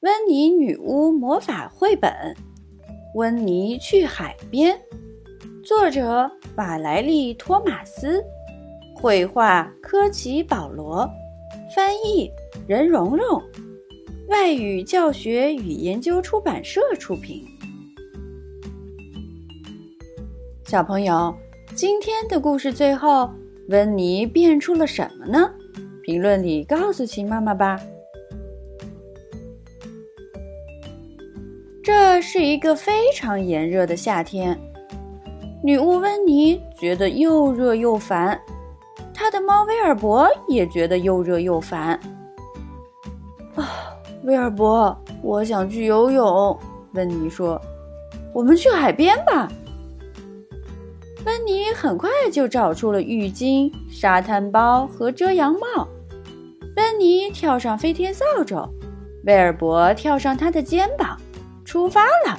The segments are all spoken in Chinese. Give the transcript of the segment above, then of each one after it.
温妮女巫魔法绘本《温妮去海边》，作者瓦莱丽·托马斯，绘画科奇·保罗，翻译任蓉蓉，外语教学与研究出版社出品。小朋友，今天的故事最后，温妮变出了什么呢？评论里告诉秦妈妈吧。这是一个非常炎热的夏天，女巫温妮觉得又热又烦，她的猫威尔伯也觉得又热又烦。啊，威尔伯，我想去游泳。温妮说：“我们去海边吧。”温妮很快就找出了浴巾、沙滩包和遮阳帽。温妮跳上飞天扫帚，威尔伯跳上他的肩膀。出发了，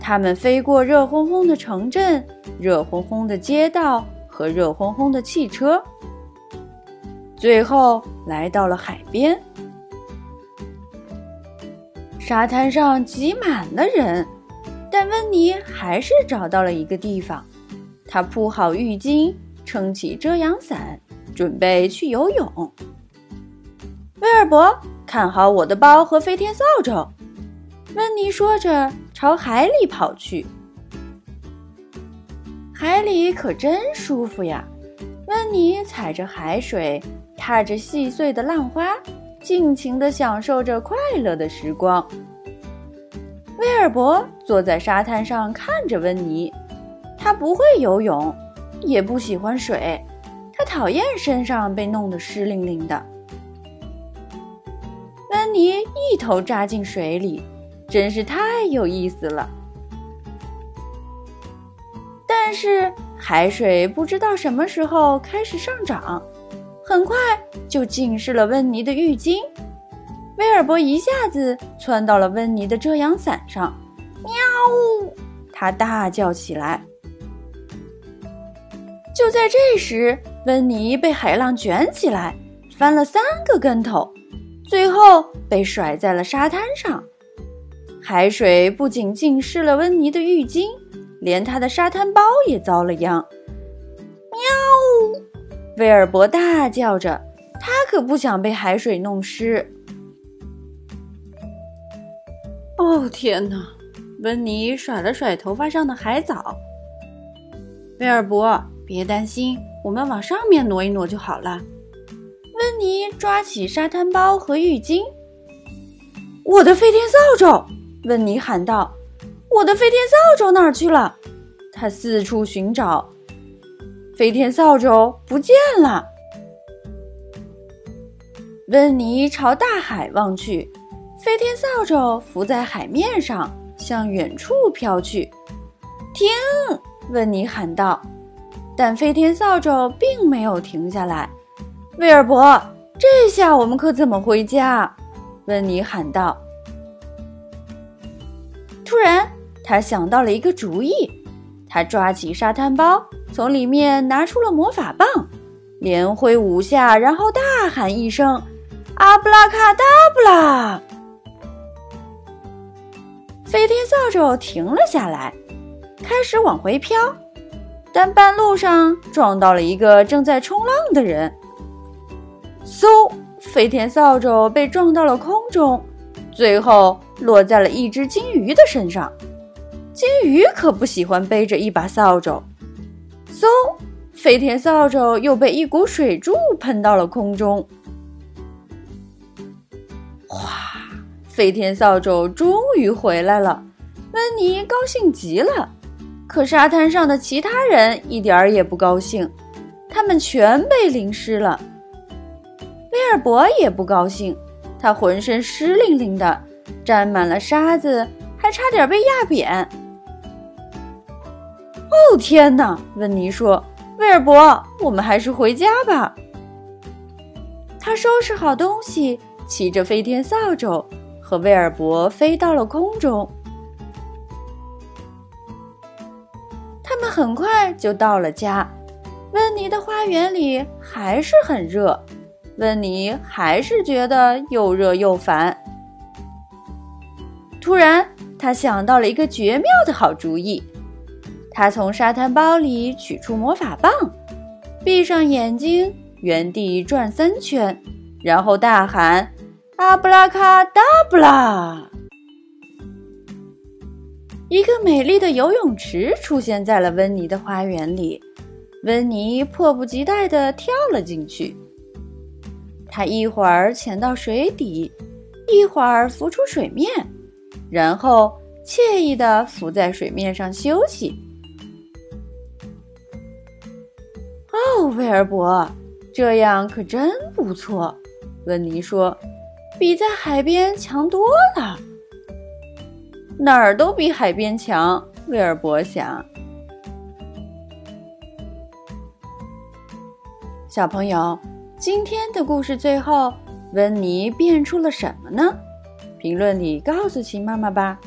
他们飞过热烘烘的城镇、热烘烘的街道和热烘烘的汽车，最后来到了海边。沙滩上挤满了人，但温妮还是找到了一个地方。他铺好浴巾，撑起遮阳伞，准备去游泳。威尔伯。看好我的包和飞天扫帚，温妮说着朝海里跑去。海里可真舒服呀！温妮踩着海水，踏着细碎的浪花，尽情地享受着快乐的时光。威尔伯坐在沙滩上看着温妮，他不会游泳，也不喜欢水，他讨厌身上被弄得湿淋淋的。温妮一头扎进水里，真是太有意思了。但是海水不知道什么时候开始上涨，很快就浸湿了温妮的浴巾。威尔伯一下子窜到了温妮的遮阳伞上，喵呜！他大叫起来。就在这时，温妮被海浪卷起来，翻了三个跟头。最后被甩在了沙滩上，海水不仅浸湿了温妮的浴巾，连她的沙滩包也遭了殃。喵！威尔伯大叫着，他可不想被海水弄湿。哦天哪！温妮甩了甩头发上的海藻。威尔伯，别担心，我们往上面挪一挪就好了。温妮抓起沙滩包和浴巾。我的飞天扫帚！温妮喊道：“我的飞天扫帚哪儿去了？”他四处寻找，飞天扫帚不见了。温妮朝大海望去，飞天扫帚浮在海面上，向远处飘去。停！温妮喊道，但飞天扫帚并没有停下来。威尔伯，这下我们可怎么回家？温妮喊道。突然，他想到了一个主意。他抓起沙滩包，从里面拿出了魔法棒，连挥五下，然后大喊一声：“阿布拉卡达布拉！”飞天扫帚停了下来，开始往回飘，但半路上撞到了一个正在冲浪的人。嗖！飞天扫帚被撞到了空中，最后落在了一只金鱼的身上。金鱼可不喜欢背着一把扫帚。嗖！飞天扫帚又被一股水柱喷到了空中。哗！飞天扫帚终于回来了，温妮高兴极了。可沙滩上的其他人一点儿也不高兴，他们全被淋湿了。威尔伯也不高兴，他浑身湿淋淋的，沾满了沙子，还差点被压扁。哦天哪！温妮说：“威尔伯，我们还是回家吧。”他收拾好东西，骑着飞天扫帚，和威尔伯飞到了空中。他们很快就到了家。温妮的花园里还是很热。温妮还是觉得又热又烦。突然，他想到了一个绝妙的好主意。他从沙滩包里取出魔法棒，闭上眼睛，原地转三圈，然后大喊：“阿布拉卡达布拉！”一个美丽的游泳池出现在了温妮的花园里，温妮迫不及待地跳了进去。他一会儿潜到水底，一会儿浮出水面，然后惬意地浮在水面上休息。哦，威尔伯，这样可真不错，温妮说，比在海边强多了。哪儿都比海边强，威尔伯想。小朋友，今天的故事最后，温妮变出了什么呢？评论里告诉秦妈妈吧。